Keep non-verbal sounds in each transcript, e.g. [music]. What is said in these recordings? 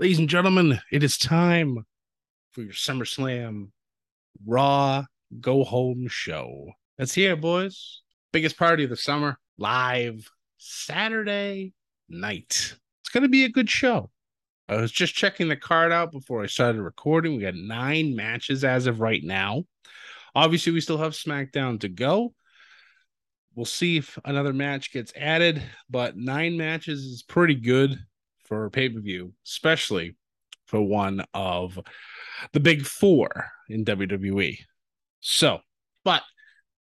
Ladies and gentlemen, it is time for your SummerSlam Raw Go Home show. That's here, boys. Biggest party of the summer, live Saturday night. It's going to be a good show. I was just checking the card out before I started recording. We got nine matches as of right now. Obviously, we still have SmackDown to go. We'll see if another match gets added, but nine matches is pretty good for pay per view, especially for one of the big four in WWE. So, but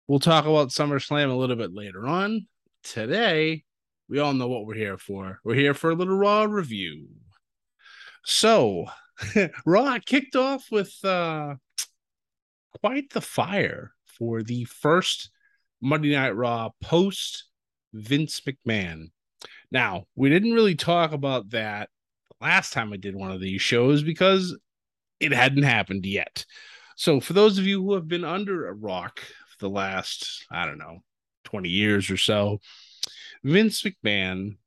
we'll talk about SummerSlam a little bit later on. Today, we all know what we're here for. We're here for a little Raw review. So, [laughs] Raw kicked off with uh, quite the fire for the first Monday Night Raw post Vince McMahon. Now, we didn't really talk about that last time I did one of these shows because it hadn't happened yet. So, for those of you who have been under a rock for the last, I don't know, 20 years or so, Vince McMahon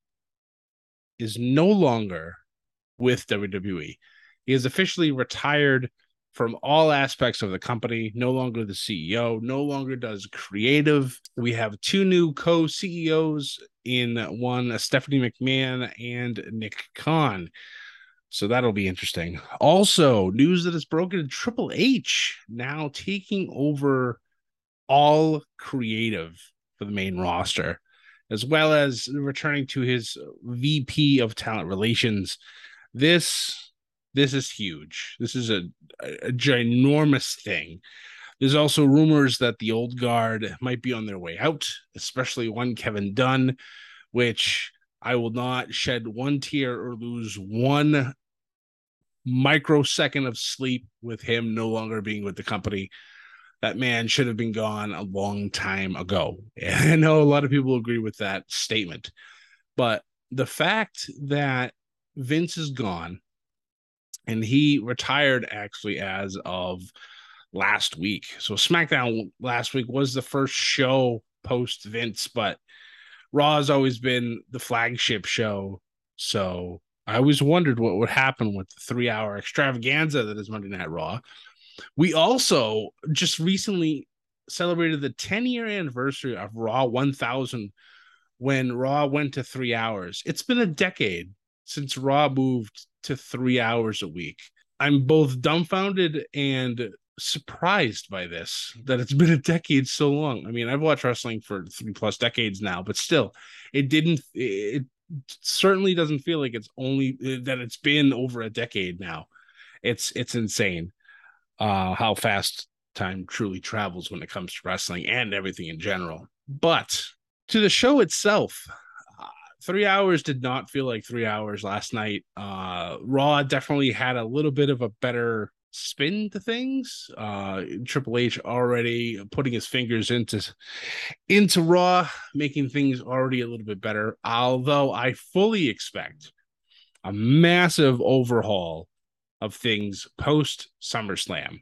is no longer with WWE. He has officially retired from all aspects of the company, no longer the CEO, no longer does creative. We have two new co CEOs in one, Stephanie McMahon and Nick Khan. So that'll be interesting. Also, news that has broken Triple H now taking over all creative for the main roster, as well as returning to his VP of talent relations. This this is huge. This is a, a, a ginormous thing. There's also rumors that the old guard might be on their way out, especially one Kevin Dunn, which I will not shed one tear or lose one microsecond of sleep with him no longer being with the company. That man should have been gone a long time ago. And [laughs] I know a lot of people agree with that statement. But the fact that Vince is gone and he retired actually as of last week. So SmackDown last week was the first show post Vince, but Raw has always been the flagship show. So I always wondered what would happen with the three hour extravaganza that is Monday Night Raw. We also just recently celebrated the 10 year anniversary of Raw 1000 when Raw went to three hours. It's been a decade since Raw moved to three hours a week. I'm both dumbfounded and surprised by this that it's been a decade so long. I mean, I've watched wrestling for three plus decades now, but still, it didn't, it certainly doesn't feel like it's only that it's been over a decade now. It's, it's insane uh, how fast time truly travels when it comes to wrestling and everything in general. But to the show itself, three hours did not feel like three hours last night. Uh, Raw definitely had a little bit of a better spin to things. Uh, Triple H already putting his fingers into into Raw, making things already a little bit better. Although I fully expect a massive overhaul of things post SummerSlam.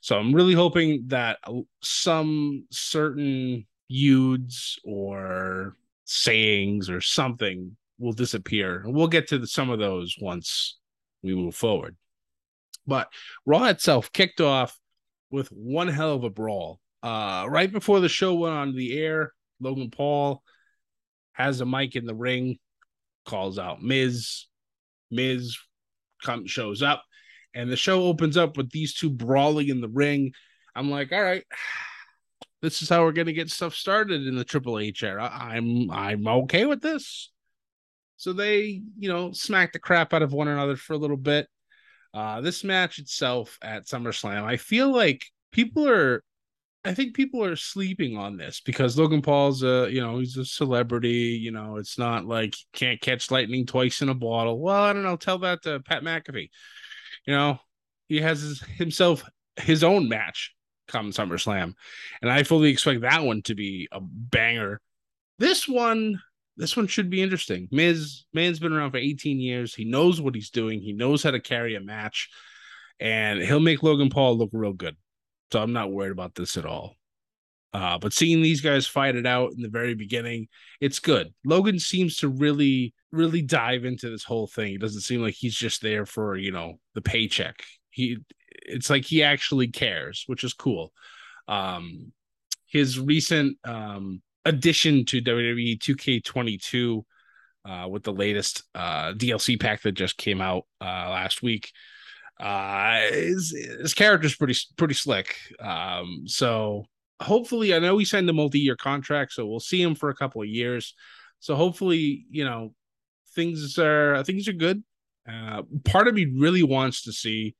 So I'm really hoping that some certain feuds or sayings or something will disappear. And we'll get to the, some of those once we move forward. But Raw itself kicked off with one hell of a brawl. Uh, right before the show went on the air, Logan Paul has a mic in the ring, calls out Miz. Miz comes shows up, and the show opens up with these two brawling in the ring. I'm like, all right, this is how we're going to get stuff started in the Triple H era. I'm I'm okay with this. So they, you know, smack the crap out of one another for a little bit. Uh, this match itself at SummerSlam, I feel like people are, I think people are sleeping on this because Logan Paul's a, you know, he's a celebrity. You know, it's not like can't catch lightning twice in a bottle. Well, I don't know. Tell that to Pat McAfee. You know, he has his, himself his own match come SummerSlam, and I fully expect that one to be a banger. This one, this one should be interesting. Miz, man's been around for 18 years. He knows what he's doing. He knows how to carry a match, and he'll make Logan Paul look real good. So I'm not worried about this at all. Uh, but seeing these guys fight it out in the very beginning, it's good. Logan seems to really really dive into this whole thing. It doesn't seem like he's just there for, you know, the paycheck. He it's like he actually cares, which is cool. Um his recent um addition to WWE 2K22 uh with the latest uh DLC pack that just came out uh last week. Uh his, his character's pretty pretty slick. Um so hopefully I know he signed a multi-year contract, so we'll see him for a couple of years. So hopefully, you know, things are things are good. Uh, part of me really wants to see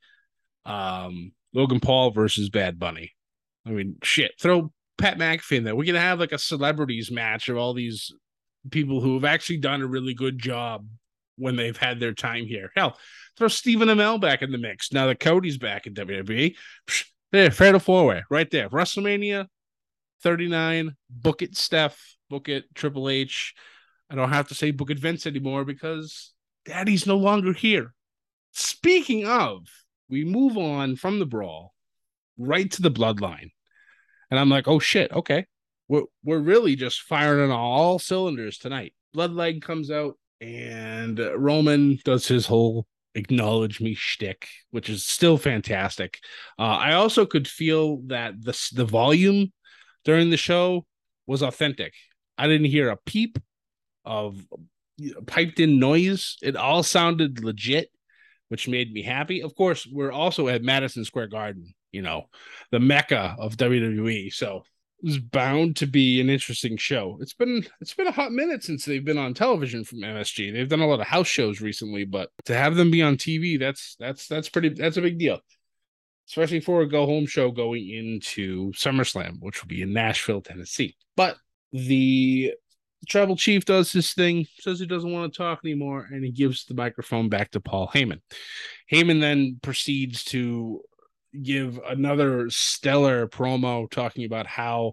um, Logan Paul versus Bad Bunny. I mean, shit, throw Pat McAfee in there. We're gonna have like a celebrities match of all these people who have actually done a really good job when they've had their time here. Hell, throw Stephen Amell back in the mix now that Cody's back in WWE. There, fair to four right there. WrestleMania 39. Book it, Steph. Book it, Triple H. I don't have to say book it Vince anymore because Daddy's no longer here. Speaking of, we move on from the brawl right to the bloodline. And I'm like, oh shit, okay. We're we're really just firing on all cylinders tonight. Bloodline comes out and Roman does his whole acknowledge me shtick, which is still fantastic. Uh, I also could feel that the the volume during the show was authentic. I didn't hear a peep of piped in noise. It all sounded legit, which made me happy. Of course, we're also at Madison Square Garden, you know, the mecca of WWE. So it was bound to be an interesting show. It's been it's been a hot minute since they've been on television from MSG. They've done a lot of house shows recently, but to have them be on TV, that's that's that's pretty that's a big deal. Especially for a go home show going into SummerSlam, which will be in Nashville, Tennessee. But the tribal chief does his thing, says he doesn't want to talk anymore, and he gives the microphone back to Paul Heyman. Heyman then proceeds to give another stellar promo talking about how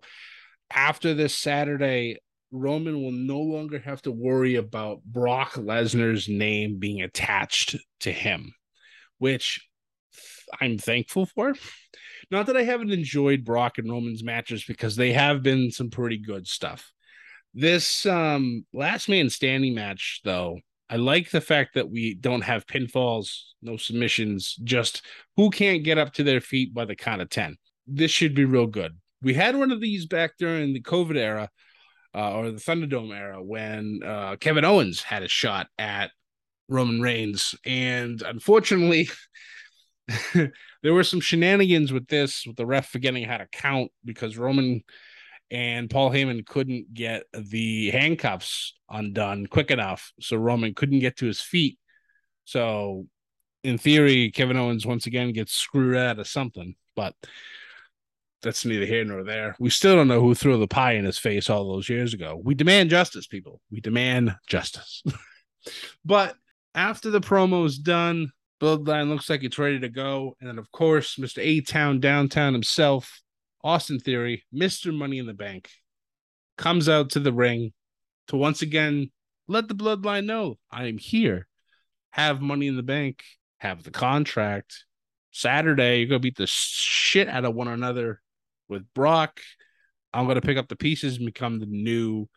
after this Saturday, Roman will no longer have to worry about Brock Lesnar's name being attached to him, which I'm thankful for. Not that I haven't enjoyed Brock and Roman's matches because they have been some pretty good stuff. This um last man standing match, though, I like the fact that we don't have pinfalls, no submissions, just who can't get up to their feet by the count of 10. This should be real good. We had one of these back during the COVID era uh, or the Thunderdome era when uh, Kevin Owens had a shot at Roman Reigns. And unfortunately, [laughs] there were some shenanigans with this, with the ref forgetting how to count because Roman and Paul Heyman couldn't get the handcuffs undone quick enough, so Roman couldn't get to his feet. So, in theory, Kevin Owens once again gets screwed out of something, but that's neither here nor there. We still don't know who threw the pie in his face all those years ago. We demand justice, people. We demand justice. [laughs] but after the promo's done, Bloodline looks like it's ready to go. And then, of course, Mr. A Town Downtown himself Austin Theory, Mr. Money in the Bank, comes out to the ring to once again let the bloodline know I am here. Have money in the bank, have the contract. Saturday, you're gonna beat the shit out of one another with Brock. I'm gonna pick up the pieces and become the new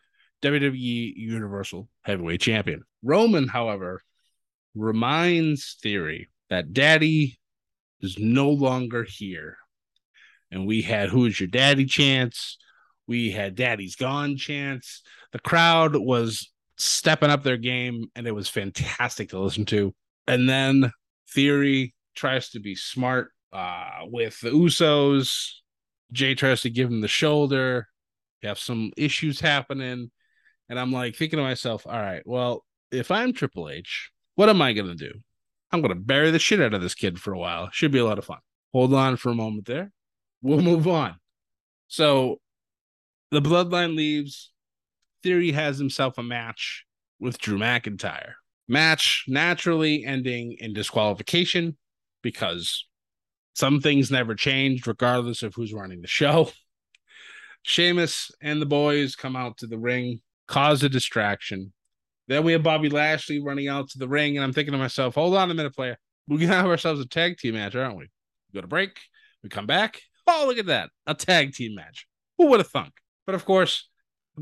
WWE Universal Heavyweight Champion. Roman, however, reminds Theory that Daddy is no longer here and we had Who's Your Daddy chance. We had Daddy's Gone chance. The crowd was stepping up their game, and it was fantastic to listen to. And then Theory tries to be smart uh, with the Usos. Jay tries to give him the shoulder. You have some issues happening. And I'm like thinking to myself, all right, well, if I'm Triple H, what am I going to do? I'm going to bury the shit out of this kid for a while. Should be a lot of fun. Hold on for a moment there we'll move on. So the bloodline leaves. Theory has himself a match with Drew McIntyre. Match naturally ending in disqualification because some things never changed, regardless of who's running the show. [laughs] Sheamus and the boys come out to the ring, cause a distraction. Then we have Bobby Lashley running out to the ring, and I'm thinking to myself, hold on a minute, player. We're gonna have ourselves a tag team match, aren't we? We go to break, we come back, Oh, look at that. A tag team match. Who would have thunk? But of course,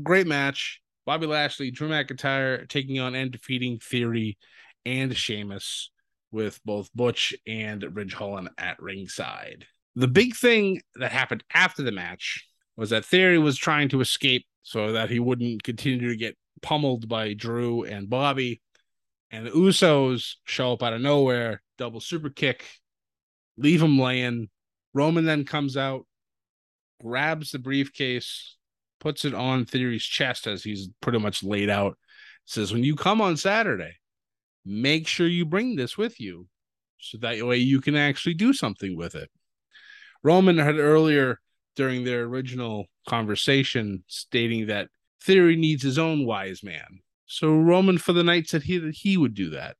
great match. Bobby Lashley, Drew McIntyre taking on and defeating Theory and Sheamus with both Butch and Ridge Holland at ringside. The big thing that happened after the match was that Theory was trying to escape so that he wouldn't continue to get pummeled by Drew and Bobby. And the Usos show up out of nowhere, double super kick, leave him laying. Roman then comes out, grabs the briefcase, puts it on Theory's chest as he's pretty much laid out. Says, When you come on Saturday, make sure you bring this with you so that way you can actually do something with it. Roman had earlier during their original conversation stating that Theory needs his own wise man. So Roman for the night said he that he would do that.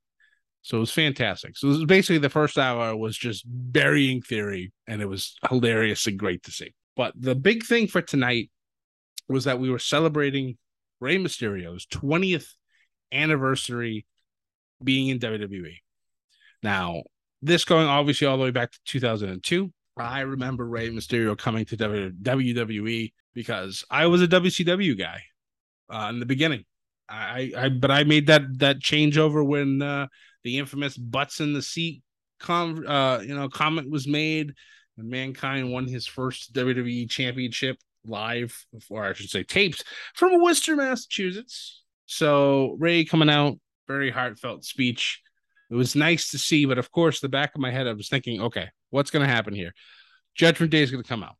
So it was fantastic. So this was basically the first hour was just burying Theory, and it was hilarious and great to see. But the big thing for tonight was that we were celebrating Rey Mysterio's 20th anniversary being in WWE. Now, this going obviously all the way back to 2002. I remember Rey Mysterio coming to WWE because I was a WCW guy uh, in the beginning. I, I, but I made that that changeover when uh, the infamous butts in the seat com uh, you know comment was made, and Mankind won his first WWE Championship live, or I should say taped from Worcester, Massachusetts. So Rey coming out, very heartfelt speech. It was nice to see, but of course, the back of my head, I was thinking, okay, what's going to happen here? Judgment Day is going to come out.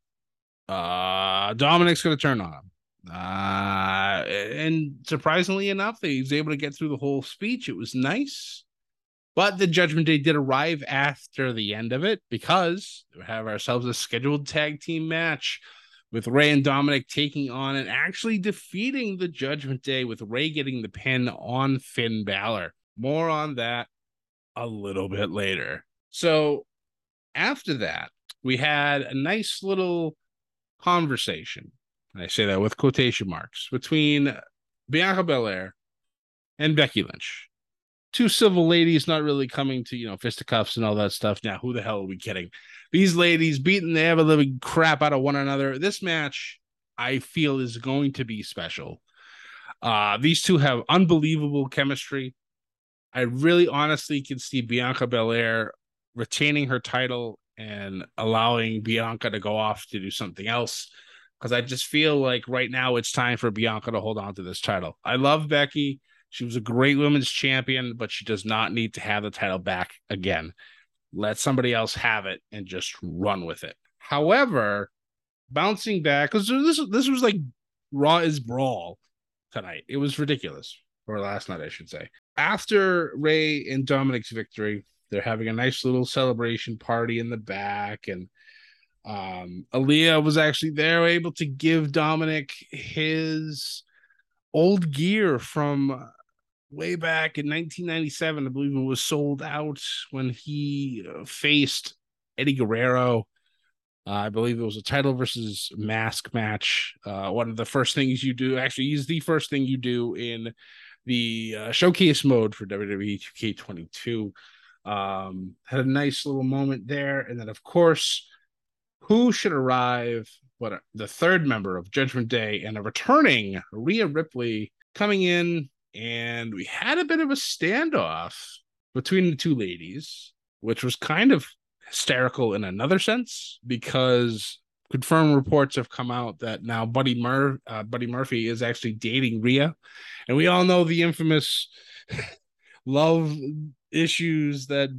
Uh, Dominic's going to turn on him. Uh, and surprisingly enough, he was able to get through the whole speech. It was nice. But the Judgment Day did arrive after the end of it because we have ourselves a scheduled tag team match with Rey and Dominic taking on and actually defeating the Judgment Day with Rey getting the pin on Finn Balor. More on that a little bit later. So after that, we had a nice little conversation. I say that with quotation marks between Bianca Belair and Becky Lynch two civil ladies not really coming to you know fisticuffs and all that stuff. Now, who the hell are we kidding? These ladies beating the ever living crap out of one another. This match, I feel, is going to be special. Uh, these two have unbelievable chemistry. I really honestly can see Bianca Belair retaining her title and allowing Bianca to go off to do something else. Because I just feel like right now it's time for Bianca to hold on to this title. I love Becky. She was a great women's champion, but she does not need to have the title back again. Let somebody else have it and just run with it. However, bouncing back because this this was like Raw is brawl tonight. It was ridiculous, or last night, I should say. After Rey and Dominic's victory, they're having a nice little celebration party in the back, and um, Aaliyah was actually there, able to give Dominic his old gear from way back in 1997. I believe it was sold out when he uh, faced Eddie Guerrero. Uh, I believe it was a title versus mask match. Uh, one of the first things you do, actually, is the first thing you do in the uh, showcase mode for WWE 2K22. Um, had a nice little moment there. And then, of course, who should arrive What the third member of Judgment Day and a returning Rhea Ripley coming in and we had a bit of a standoff between the two ladies, which was kind of hysterical in another sense because confirmed reports have come out that now Buddy Mur- uh, Buddy Murphy is actually dating Rhea, and we all know the infamous [laughs] love issues that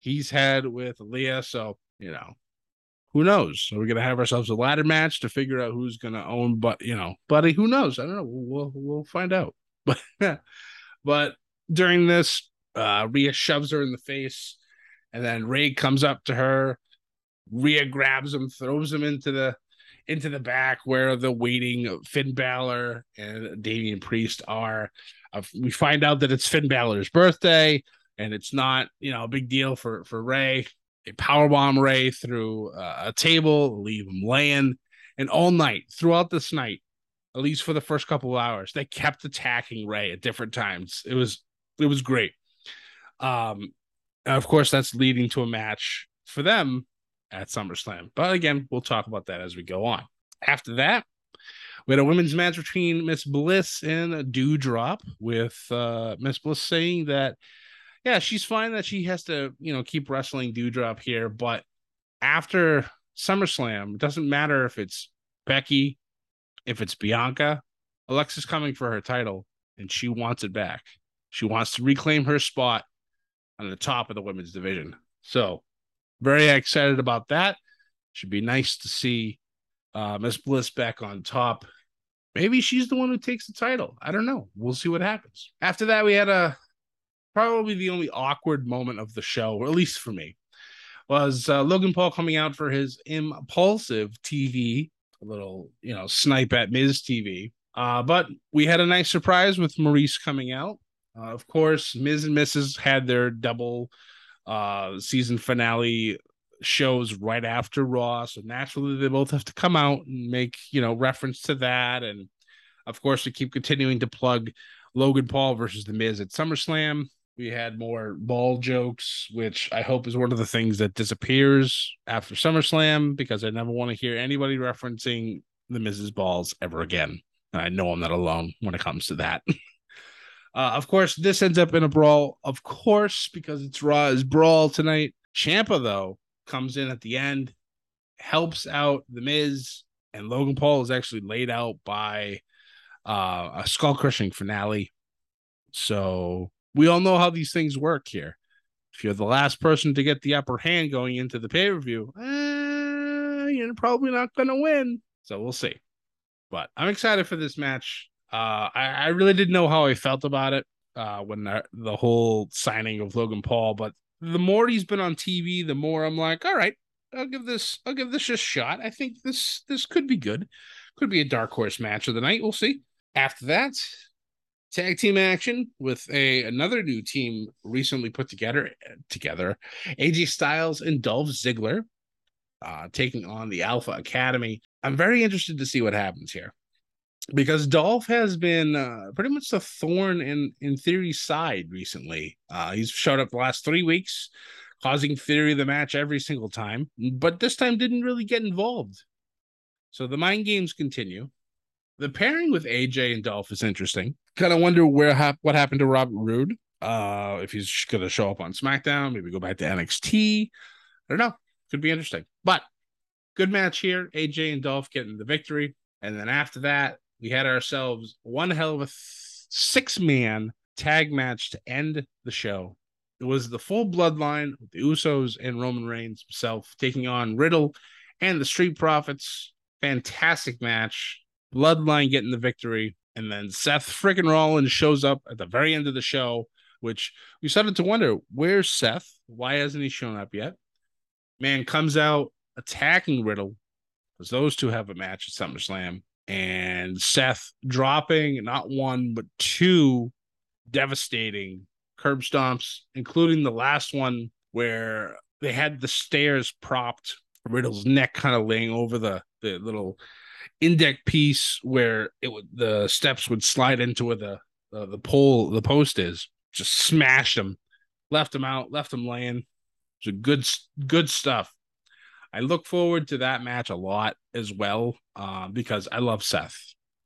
he's had with Leah. So you know, who knows? Are we're gonna have ourselves a ladder match to figure out who's gonna own, but you know, Buddy. Who knows? I don't know. We'll we'll, find out. [laughs] But but during this, uh, Rhea shoves her in the face, and then Rey comes up to her. Rhea grabs him, throws him into the into the back where the waiting Finn Balor and Damian Priest are. Uh, we find out that it's Finn Balor's birthday, and it's not you know a big deal for for Rey. They powerbomb Rey through uh, a table, leave him laying, and all night throughout this night, at least for the first couple of hours. They kept attacking Rey at different times. It was it was great. Um, of course, that's leading to a match for them at SummerSlam. But again, we'll talk about that as we go on. After that, We had a women's match between Miss Bliss and Doudrop, with uh, Miss Bliss saying that, yeah, she's fine that she has to, you know, keep wrestling Doudrop here, but after SummerSlam, it doesn't matter if it's Becky, if it's Bianca, Alexa's coming for her title, and she wants it back. She wants to reclaim her spot on the top of the women's division. So, very excited about that. Should be nice to see uh, Miss Bliss back on top. Maybe she's the one who takes the title. I don't know. We'll see what happens. After that, we had a probably the only awkward moment of the show, or at least for me, was uh, Logan Paul coming out for his Impaulsive TV, a little you know snipe at Miz TV. Uh, but we had a nice surprise with Maryse coming out. Uh, of course, Miz and Mrs. had their double uh, season finale shows right after Raw, so naturally they both have to come out and make you know reference to that, and of course we keep continuing to plug Logan Paul versus The Miz at SummerSlam. We had more ball jokes, which I hope is one of the things that disappears after SummerSlam because I never want to hear anybody referencing the Miz's balls ever again. And I know I'm not alone when it comes to that. [laughs] uh, of course, this ends up in a brawl, of course, because it's Raw's brawl tonight. Ciampa though, comes in at the end, helps out the Miz, and Logan Paul is actually laid out by uh, a skull crushing finale. So we all know how these things work here. If you're the last person to get the upper hand going into the pay per view, eh, you're probably not going to win. So we'll see. But I'm excited for this match. Uh, I, I really didn't know how I felt about it uh, when the, the whole signing of Logan Paul, but the more he's been on TV, the more I'm like, all right, I'll give this I'll give this a shot. I think this this could be good. Could be a dark horse match of the night. We'll see. After that, tag team action with a another new team recently put together together. AJ Styles and Dolph Ziggler uh, taking on the Alpha Academy. I'm very interested to see what happens here because Dolph has been uh, pretty much the thorn in in Theory's side recently. Uh, he's showed up the last three weeks, causing Theory the match every single time, but this time didn't really get involved. So the mind games continue. The pairing with AJ and Dolph is interesting. Kind of wonder where hap- what happened to Robert Roode. Uh, if he's going to show up on SmackDown, maybe go back to NXT. I don't know. Could be interesting. But good match here. AJ and Dolph getting the victory. And then after that, we had ourselves one hell of a six man tag match to end the show. It was the full bloodline with the Usos and Roman Reigns himself taking on Riddle and the Street Profits. Fantastic match. Bloodline getting the victory. And then Seth freaking Rollins shows up at the very end of the show, which we started to wonder where's Seth? Why hasn't he shown up yet? Man comes out attacking Riddle because those two have a match at SummerSlam and Seth dropping not one but two devastating curb stomps, including the last one where they had the stairs propped, Riddle's neck kind of laying over the the little index piece where it would the steps would slide into where the the, the pole the post is. Just smashed him, left him out, left him laying. It's a good good stuff. I look forward to that match a lot as well uh, because I love Seth.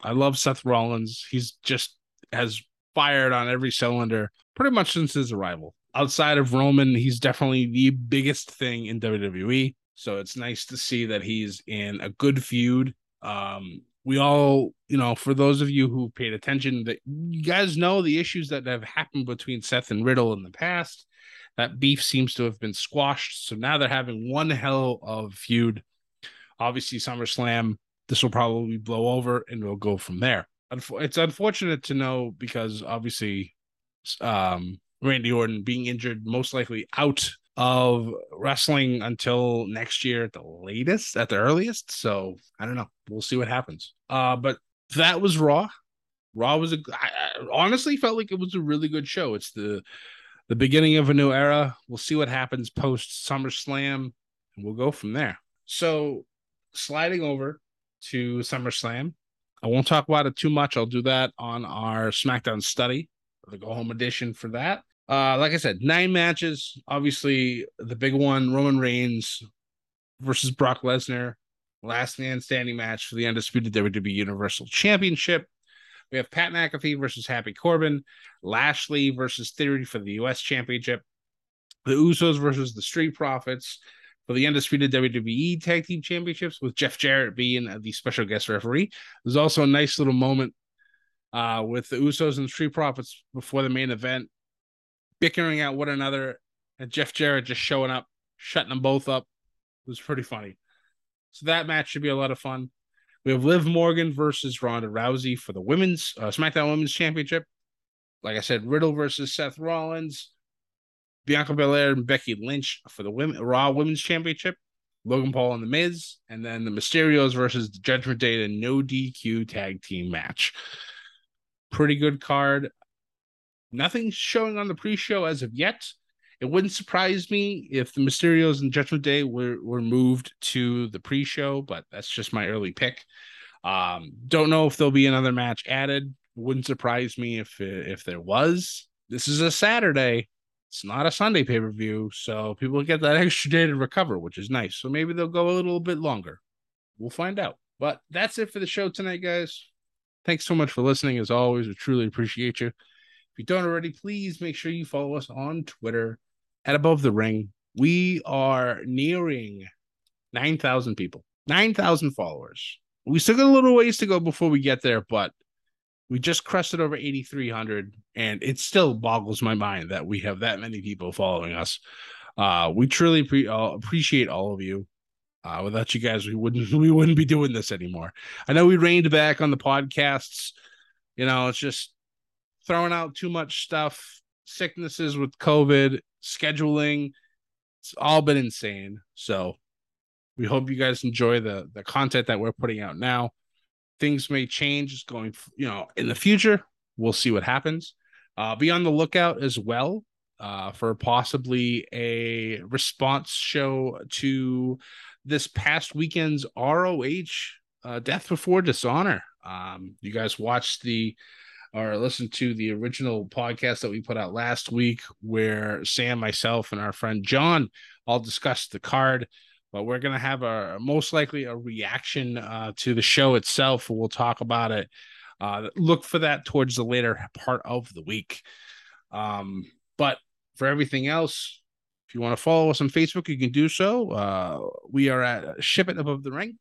I love Seth Rollins. He's just has fired on every cylinder pretty much since his arrival. Outside of Roman, he's definitely the biggest thing in WWE. So it's nice to see that he's in a good feud. Um, we all, you know, for those of you who paid attention, that you guys know the issues that have happened between Seth and Riddle in the past. That beef seems to have been squashed. So now they're having one hell of feud. Obviously, SummerSlam, this will probably blow over and we'll go from there. It's unfortunate to know because obviously, um, Randy Orton being injured, most likely out of wrestling until next year at the latest, at the earliest. So I don't know. We'll see what happens. Uh, but that was Raw. Raw was a. I, I honestly felt like it was a really good show. It's the the beginning of a new era. We'll see what happens post SummerSlam, and we'll go from there. So, sliding over to SummerSlam, I won't talk about it too much. I'll do that on our SmackDown study, the go home edition for that. Uh, like I said, nine matches. Obviously, the big one Roman Reigns versus Brock Lesnar. last man standing match for the undisputed WWE Universal Championship. We have Pat McAfee versus Happy Corbin, Lashley versus Theory for the US Championship, the Usos versus the Street Profits for the undisputed WWE Tag Team Championships, with Jeff Jarrett being the special guest referee. There's also a nice little moment uh, with the Usos and Street Profits before the main event, bickering at one another, and Jeff Jarrett just showing up, shutting them both up. It was pretty funny. So that match should be a lot of fun. We have Liv Morgan versus Ronda Rousey for the women's uh, SmackDown Women's Championship. Like I said, Riddle versus Seth Rollins, Bianca Belair and Becky Lynch for the women Raw Women's Championship. Logan Paul and the Miz, and then the Mysterios versus the Judgment Day, the no DQ tag team match. Pretty good card. Nothing showing on the pre-show as of yet. It wouldn't surprise me if the Mysterios and Judgment Day were, were moved to the pre-show, but that's just my early pick. Um, don't know if there'll be another match added. Wouldn't surprise me if if there was. This is a Saturday. It's not a Sunday pay per view, so people get that [laughs] extra day to recover, which is nice. So maybe they'll go a little bit longer. We'll find out. But that's it for the show tonight, guys. Thanks so much for listening. As always, we truly appreciate you. You don't already, please make sure you follow us on Twitter at Above the Ring. We are nearing 9,000 people, 9,000 followers. We still got a little ways to go before we get there, but we just crested over 8,300, and it still boggles my mind that we have that many people following us. Uh, we truly pre- uh, appreciate all of you. Uh, without you guys, we wouldn't [laughs] we wouldn't be doing this anymore. I know we reined back on the podcasts. You know, it's just throwing out too much stuff, sicknesses with COVID, scheduling. It's all been insane. So we hope you guys enjoy the the content that we're putting out now. Things may change going, you know, in the future. We'll see what happens. Uh, be on the lookout as well uh, for possibly a response show to this past weekend's ROH uh, Death Before Dishonor. Um, you guys watched the or listen to the original podcast that we put out last week, where Sam, myself, and our friend John all discussed the card. But we're gonna have a most likely a reaction uh, to the show itself. We'll talk about it. Uh, look for that towards the later part of the week. Um, but for everything else, if you want to follow us on Facebook, you can do so. Uh, we are at Ship It Above the Ring.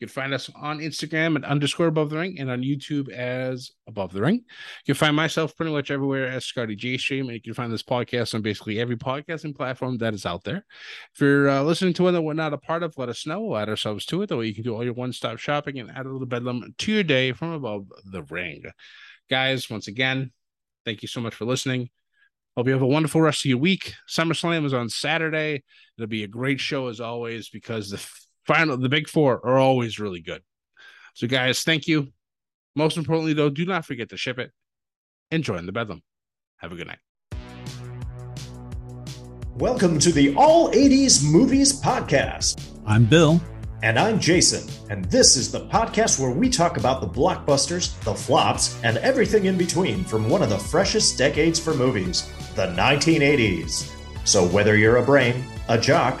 You can find us on Instagram at underscore above the ring and on YouTube as above the ring. You can find myself pretty much everywhere as Scotty J Stream, and you can find this podcast on basically every podcasting platform that is out there. If you're uh, listening to one that we're not a part of, let us know. We'll add ourselves to it. That way you can do all your one stop shopping and add a little bedlam to your day from above the ring. Guys, once again, thank you so much for listening. Hope you have a wonderful rest of your week. SummerSlam is on Saturday. It'll be a great show as always because the final the big four are always really good. So guys, thank you. Most importantly, though, do not forget to ship it and join the bedlam. Have a good night. Welcome to the All 80s Movies Podcast. I'm Bill. And I'm Jason. And this is the podcast where we talk about the blockbusters, the flops, and everything in between from one of the freshest decades for movies, the 1980s. So whether you're a brain, a jock,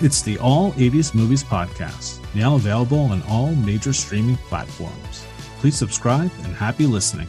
It's the All 80s Movies Podcast, now available on all major streaming platforms. Please subscribe and happy listening.